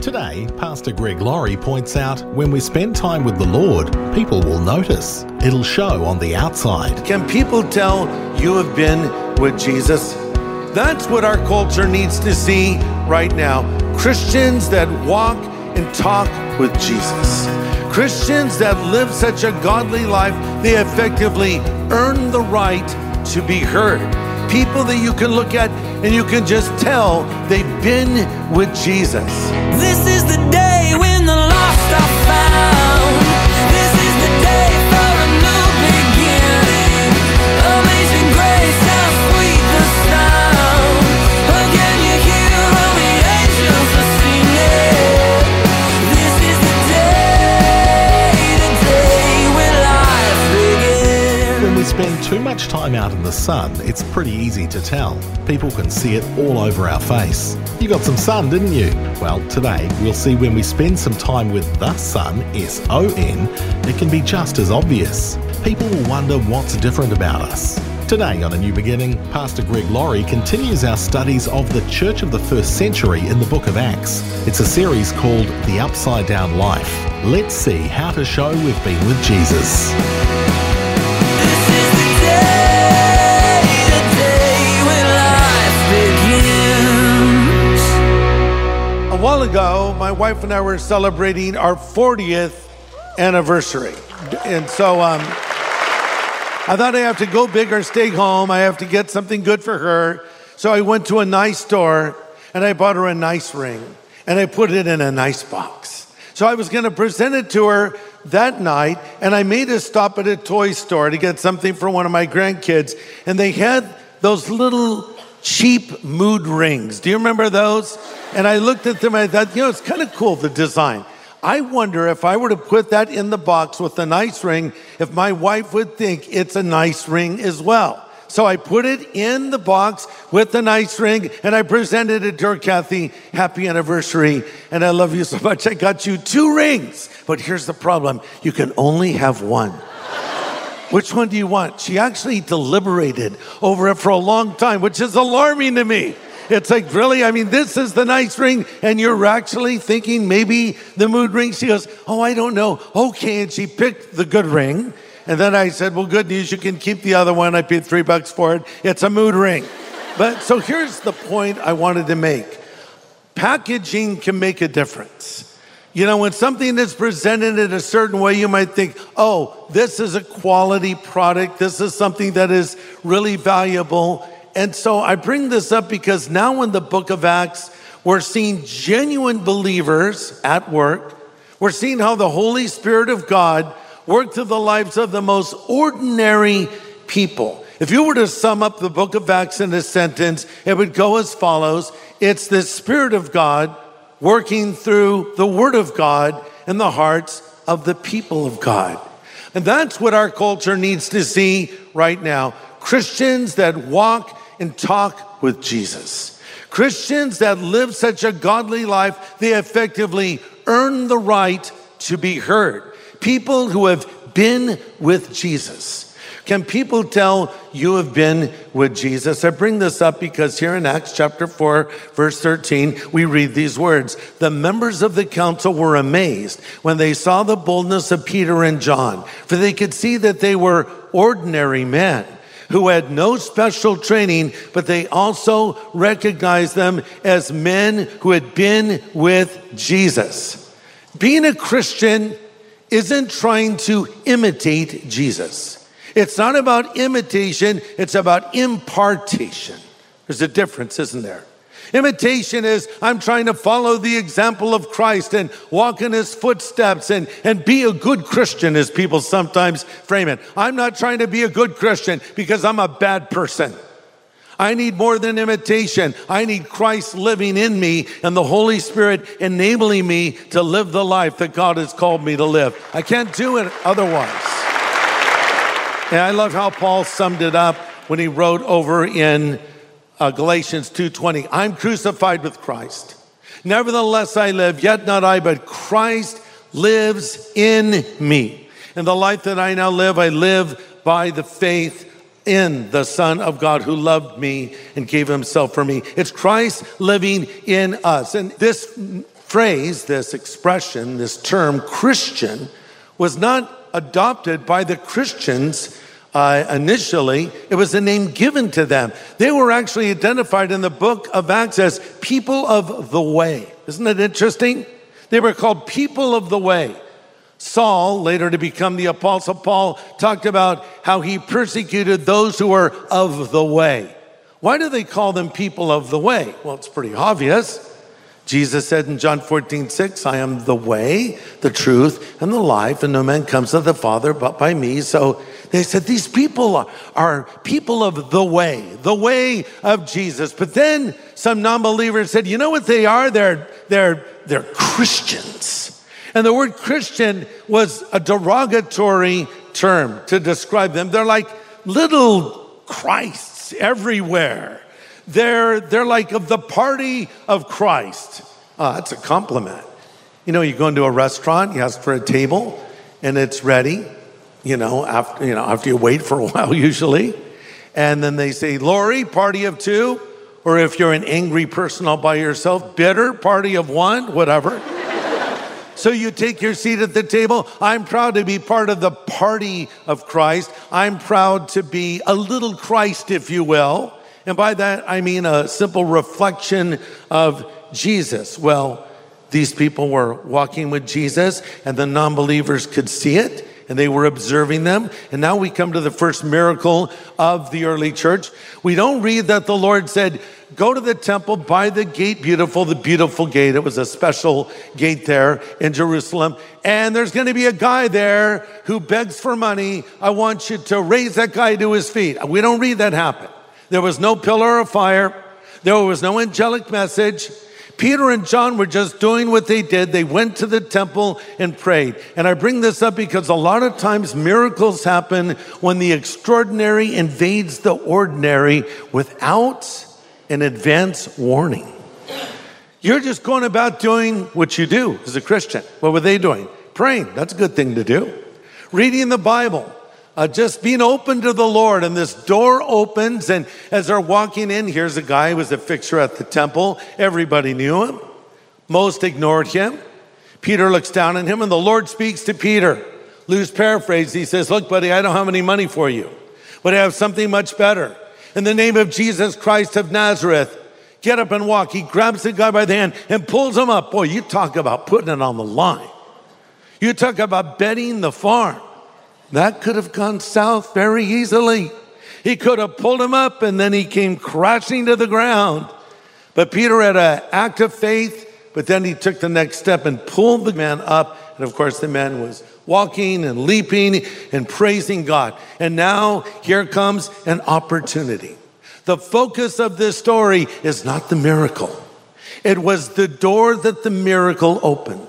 Today, Pastor Greg Laurie points out when we spend time with the Lord, people will notice. It'll show on the outside. Can people tell you have been with Jesus? That's what our culture needs to see right now. Christians that walk and talk with Jesus. Christians that live such a godly life, they effectively earn the right to be heard. People that you can look at and you can just tell they've been with Jesus. Too much time out in the sun, it's pretty easy to tell. People can see it all over our face. You got some sun, didn't you? Well, today we'll see when we spend some time with the sun, S O N, it can be just as obvious. People will wonder what's different about us. Today on A New Beginning, Pastor Greg Laurie continues our studies of the Church of the First Century in the book of Acts. It's a series called The Upside Down Life. Let's see how to show we've been with Jesus. Ago, my wife and I were celebrating our 40th anniversary. And so um, I thought I have to go big or stay home. I have to get something good for her. So I went to a nice store and I bought her a nice ring and I put it in a nice box. So I was going to present it to her that night and I made a stop at a toy store to get something for one of my grandkids. And they had those little cheap mood rings. Do you remember those? And I looked at them and I thought, you know, it's kind of cool, the design. I wonder if I were to put that in the box with a nice ring, if my wife would think it's a nice ring as well. So I put it in the box with the nice ring and I presented it to her, Kathy. Happy anniversary. And I love you so much. I got you two rings. But here's the problem you can only have one. Which one do you want? She actually deliberated over it for a long time, which is alarming to me. It's like, really? I mean, this is the nice ring, and you're actually thinking maybe the mood ring? She goes, Oh, I don't know. Okay. And she picked the good ring. And then I said, Well, good news. You can keep the other one. I paid three bucks for it. It's a mood ring. But so here's the point I wanted to make packaging can make a difference. You know, when something is presented in a certain way, you might think, oh, this is a quality product. This is something that is really valuable. And so I bring this up because now in the book of Acts, we're seeing genuine believers at work. We're seeing how the Holy Spirit of God worked through the lives of the most ordinary people. If you were to sum up the book of Acts in a sentence, it would go as follows It's the Spirit of God working through the Word of God in the hearts of the people of God. And that's what our culture needs to see right now. Christians that walk and talk with Jesus. Christians that live such a godly life, they effectively earn the right to be heard. People who have been with Jesus. Can people tell you have been with Jesus? I bring this up because here in Acts chapter 4, verse 13, we read these words The members of the council were amazed when they saw the boldness of Peter and John, for they could see that they were ordinary men who had no special training, but they also recognized them as men who had been with Jesus. Being a Christian isn't trying to imitate Jesus. It's not about imitation, it's about impartation. There's a difference, isn't there? Imitation is I'm trying to follow the example of Christ and walk in his footsteps and, and be a good Christian, as people sometimes frame it. I'm not trying to be a good Christian because I'm a bad person. I need more than imitation. I need Christ living in me and the Holy Spirit enabling me to live the life that God has called me to live. I can't do it otherwise. And I love how Paul summed it up when he wrote over in uh, Galatians 2:20, "I'm crucified with Christ. Nevertheless I live, yet not I, but Christ lives in me. And the life that I now live, I live by the faith in the Son of God who loved me and gave himself for me. It's Christ living in us. And this phrase, this expression, this term, Christian, was not adopted by the Christians uh, initially. It was a name given to them. They were actually identified in the book of Acts as people of the way. Isn't it interesting? They were called people of the way. Saul, later to become the Apostle Paul, talked about how he persecuted those who were of the way. Why do they call them people of the way? Well, it's pretty obvious. Jesus said in John 14, 6, I am the way, the truth, and the life, and no man comes to the Father but by me. So they said, These people are, people of the way, the way of Jesus. But then some non believers said, You know what they are? They're, they're, they're Christians. And the word Christian was a derogatory term to describe them. They're like little Christs everywhere. They're, they're like of the party of Christ. Ah, that's a compliment. You know, you go into a restaurant, you ask for a table, and it's ready, you know, after, you know, after you wait for a while usually. And then they say, Laurie, party of two. Or if you're an angry person all by yourself, bitter, party of one, whatever. So you take your seat at the table. I'm proud to be part of the party of Christ. I'm proud to be a little Christ, if you will. And by that, I mean a simple reflection of Jesus. Well, these people were walking with Jesus, and the non believers could see it, and they were observing them. And now we come to the first miracle of the early church. We don't read that the Lord said, Go to the temple by the gate beautiful, the beautiful gate. It was a special gate there in Jerusalem. And there's going to be a guy there who begs for money. I want you to raise that guy to his feet. We don't read that happen. There was no pillar of fire. There was no angelic message. Peter and John were just doing what they did. They went to the temple and prayed. And I bring this up because a lot of times miracles happen when the extraordinary invades the ordinary without an advance warning. You're just going about doing what you do as a Christian. What were they doing? Praying. That's a good thing to do. Reading the Bible. Uh, just being open to the Lord. And this door opens, and as they're walking in, here's a guy who was a fixture at the temple. Everybody knew him. Most ignored him. Peter looks down on him, and the Lord speaks to Peter. Loose paraphrase, he says, Look, buddy, I don't have any money for you, but I have something much better in the name of Jesus Christ of Nazareth, get up and walk. He grabs the guy by the hand and pulls him up. Boy, you talk about putting it on the line. You talk about betting the farm. That could have gone south very easily. He could have pulled him up and then he came crashing to the ground. But Peter had an act of faith, but then he took the next step and pulled the man up. And of course, the man was walking and leaping and praising God. And now here comes an opportunity. The focus of this story is not the miracle. It was the door that the miracle opened.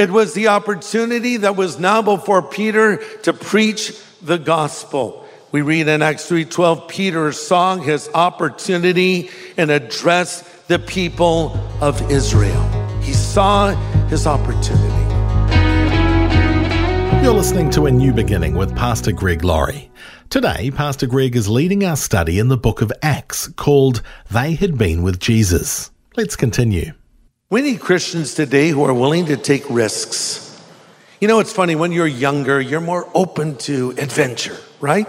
It was the opportunity that was now before Peter to preach the gospel. We read in Acts 3:12 Peter saw his opportunity and addressed the people of Israel. He saw his opportunity. You're listening to A New Beginning with Pastor Greg Laurie. Today, Pastor Greg is leading our study in the book of Acts called They Had Been with Jesus. Let's continue. We need Christians today who are willing to take risks. You know, it's funny, when you're younger, you're more open to adventure, right?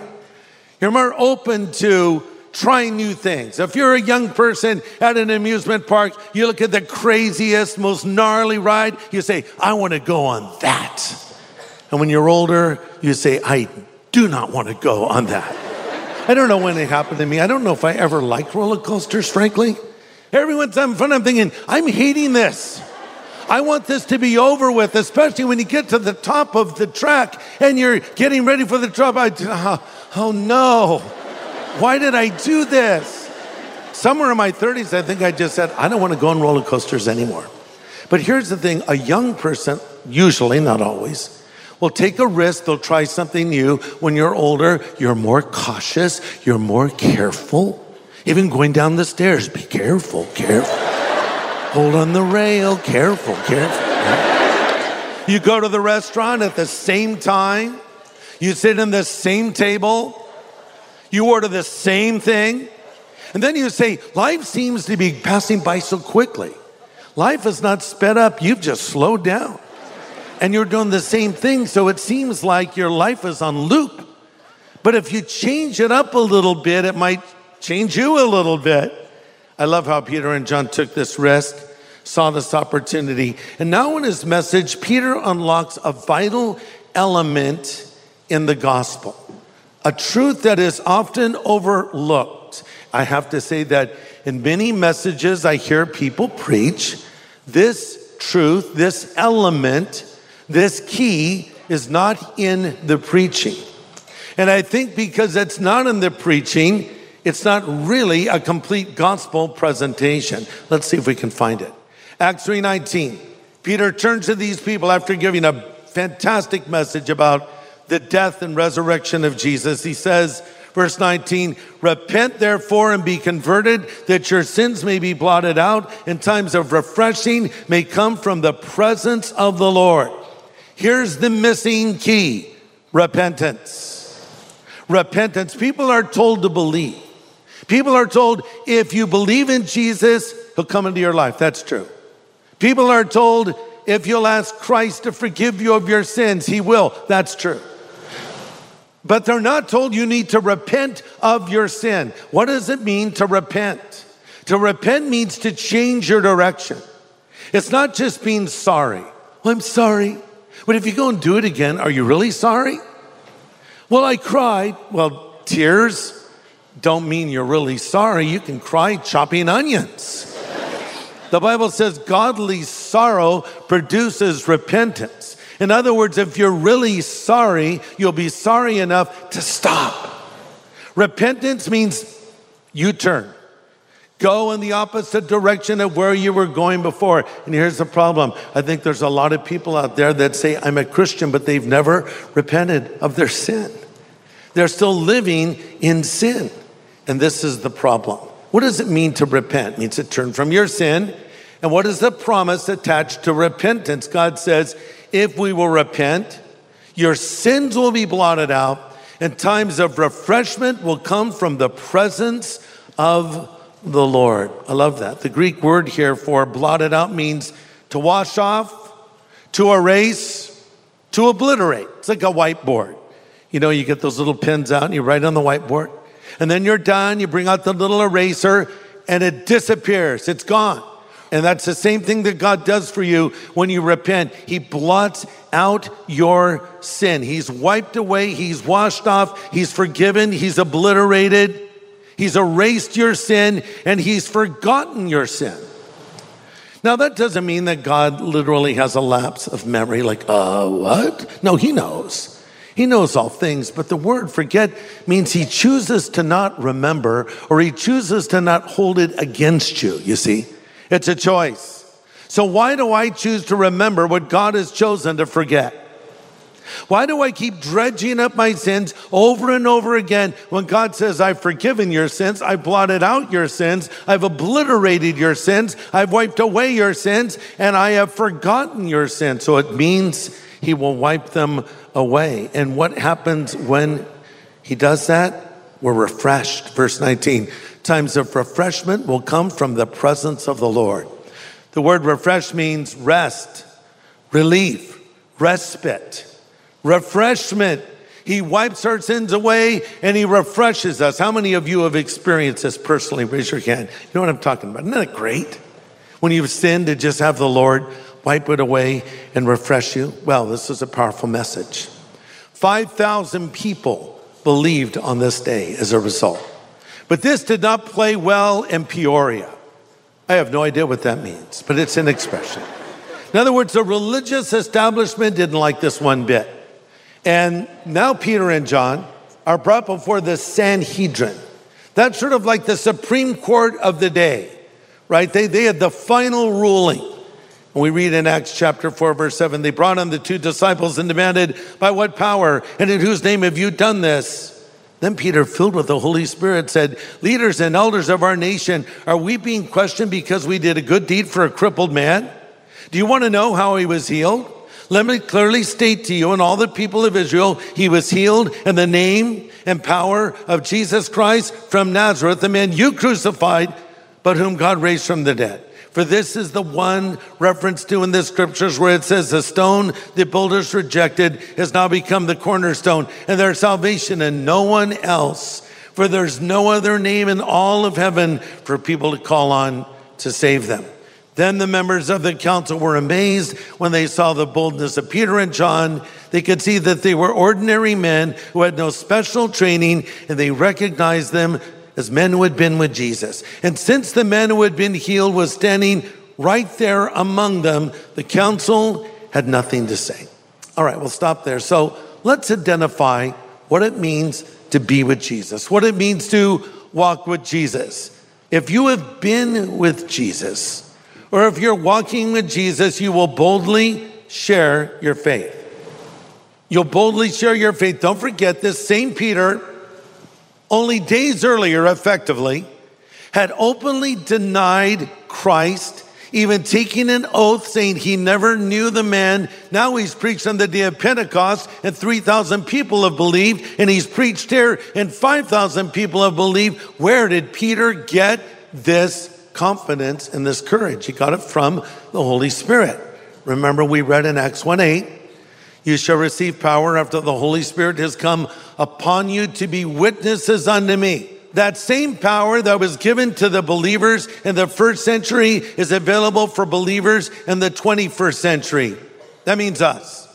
You're more open to trying new things. If you're a young person at an amusement park, you look at the craziest, most gnarly ride, you say, I want to go on that. And when you're older, you say, I do not want to go on that. I don't know when it happened to me. I don't know if I ever liked roller coasters, frankly. Everyone's having fun. I'm thinking, I'm hating this. I want this to be over with, especially when you get to the top of the track and you're getting ready for the drop. I, oh, oh no, why did I do this? Somewhere in my 30s, I think I just said, I don't want to go on roller coasters anymore. But here's the thing a young person, usually, not always, will take a risk, they'll try something new. When you're older, you're more cautious, you're more careful. Even going down the stairs, be careful, careful. Hold on the rail, careful, careful. You go to the restaurant at the same time, you sit in the same table, you order the same thing, and then you say, Life seems to be passing by so quickly. Life is not sped up, you've just slowed down. And you're doing the same thing, so it seems like your life is on loop. But if you change it up a little bit, it might change you a little bit. I love how Peter and John took this risk, saw this opportunity. And now, in his message, Peter unlocks a vital element in the gospel, a truth that is often overlooked. I have to say that in many messages I hear people preach, this truth, this element, this key is not in the preaching. And I think because it's not in the preaching, it's not really a complete gospel presentation. Let's see if we can find it. Acts 3:19. Peter turns to these people after giving a fantastic message about the death and resurrection of Jesus. He says, verse 19, repent therefore and be converted that your sins may be blotted out and times of refreshing may come from the presence of the Lord. Here's the missing key repentance. Repentance. People are told to believe. People are told if you believe in Jesus, he'll come into your life. That's true. People are told if you'll ask Christ to forgive you of your sins, he will. That's true. But they're not told you need to repent of your sin. What does it mean to repent? To repent means to change your direction. It's not just being sorry. Well, I'm sorry. But if you go and do it again, are you really sorry? Well, I cried. Well, tears don't mean you're really sorry. You can cry chopping onions. The Bible says godly sorrow produces repentance. In other words, if you're really sorry, you'll be sorry enough to stop. Repentance means you turn. Go in the opposite direction of where you were going before. And here's the problem I think there's a lot of people out there that say, I'm a Christian, but they've never repented of their sin. They're still living in sin. And this is the problem. What does it mean to repent? It means to turn from your sin. And what is the promise attached to repentance? God says, if we will repent, your sins will be blotted out, and times of refreshment will come from the presence of the Lord. I love that. The Greek word here for blotted out means to wash off, to erase, to obliterate. It's like a whiteboard. You know, you get those little pins out and you write on the whiteboard. And then you're done, you bring out the little eraser, and it disappears. It's gone. And that's the same thing that God does for you when you repent. He blots out your sin. He's wiped away, He's washed off, He's forgiven, He's obliterated, He's erased your sin, and He's forgotten your sin. Now, that doesn't mean that God literally has a lapse of memory, like, uh, what? No, He knows. He knows all things, but the word forget means he chooses to not remember or he chooses to not hold it against you, you see? It's a choice. So, why do I choose to remember what God has chosen to forget? Why do I keep dredging up my sins over and over again when God says, I've forgiven your sins, I've blotted out your sins, I've obliterated your sins, I've wiped away your sins, and I have forgotten your sins? So it means He will wipe them away. And what happens when He does that? We're refreshed. Verse 19 times of refreshment will come from the presence of the Lord. The word refresh means rest, relief, respite, refreshment. He wipes our sins away and he refreshes us. How many of you have experienced this personally? Raise your hand. You know what I'm talking about. Isn't that great? When you've sinned to just have the Lord wipe it away and refresh you. Well, this is a powerful message. 5,000 people believed on this day as a result. But this did not play well in Peoria. I have no idea what that means, but it's an expression. In other words, the religious establishment didn't like this one bit. And now Peter and John are brought before the Sanhedrin. That's sort of like the Supreme Court of the day, right? They, they had the final ruling. We read in Acts chapter 4, verse 7 they brought on the two disciples and demanded, By what power and in whose name have you done this? Then Peter, filled with the Holy Spirit, said, Leaders and elders of our nation, are we being questioned because we did a good deed for a crippled man? Do you want to know how he was healed? Let me clearly state to you and all the people of Israel, he was healed in the name and power of Jesus Christ from Nazareth, the man you crucified, but whom God raised from the dead. For this is the one reference to in the scriptures where it says, The stone the builders rejected has now become the cornerstone, and their salvation and no one else. For there's no other name in all of heaven for people to call on to save them. Then the members of the council were amazed when they saw the boldness of Peter and John. They could see that they were ordinary men who had no special training, and they recognized them as men who had been with Jesus. And since the man who had been healed was standing right there among them, the council had nothing to say. All right, we'll stop there. So let's identify what it means to be with Jesus, what it means to walk with Jesus. If you have been with Jesus, or if you're walking with Jesus, you will boldly share your faith. You'll boldly share your faith. Don't forget this St. Peter only days earlier, effectively, had openly denied Christ, even taking an oath saying he never knew the man. Now he's preached on the day of Pentecost, and 3,000 people have believed, and he's preached here, and 5,000 people have believed. Where did Peter get this confidence and this courage? He got it from the Holy Spirit. Remember, we read in Acts 1 8, you shall receive power after the Holy Spirit has come upon you to be witnesses unto me. That same power that was given to the believers in the first century is available for believers in the 21st century. That means us.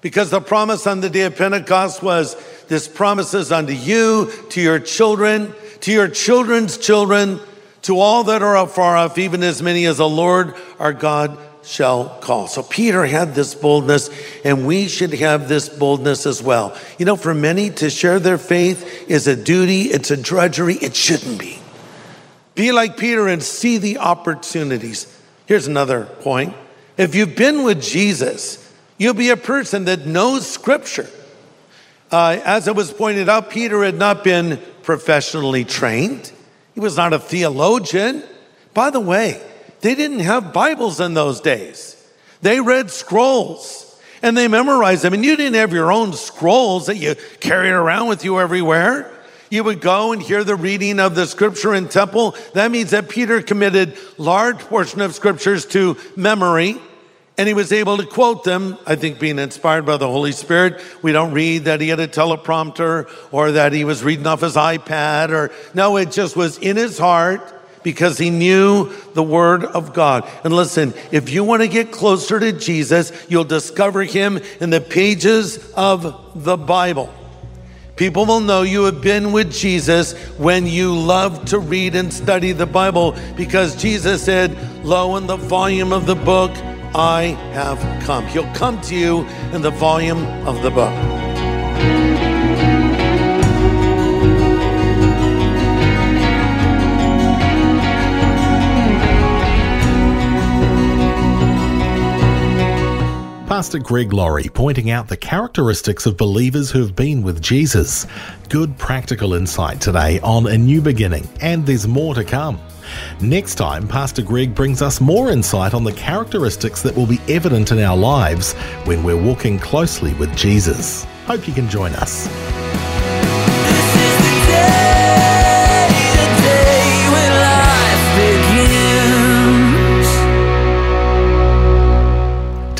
Because the promise on the day of Pentecost was this promises unto you, to your children, to your children's children, to all that are afar off, even as many as the Lord our God shall call. So Peter had this boldness, and we should have this boldness as well. You know, for many to share their faith is a duty, it's a drudgery, it shouldn't be. Be like Peter and see the opportunities. Here's another point. If you've been with Jesus, you'll be a person that knows Scripture. Uh, as it was pointed out, Peter had not been professionally trained. He was not a theologian. By the way, they didn't have Bibles in those days. They read scrolls and they memorized them. And you didn't have your own scrolls that you carried around with you everywhere. You would go and hear the reading of the scripture in temple. That means that Peter committed large portion of scriptures to memory and he was able to quote them, I think being inspired by the Holy Spirit. We don't read that he had a teleprompter or that he was reading off his iPad or no, it just was in his heart because he knew the Word of God. And listen, if you want to get closer to Jesus, you'll discover him in the pages of the Bible. People will know you have been with Jesus when you love to read and study the Bible because Jesus said, Lo, in the volume of the book, I have come. He'll come to you in the volume of the book. Pastor Greg Laurie pointing out the characteristics of believers who have been with Jesus. Good practical insight today on a new beginning, and there's more to come. Next time, Pastor Greg brings us more insight on the characteristics that will be evident in our lives when we're walking closely with Jesus. Hope you can join us.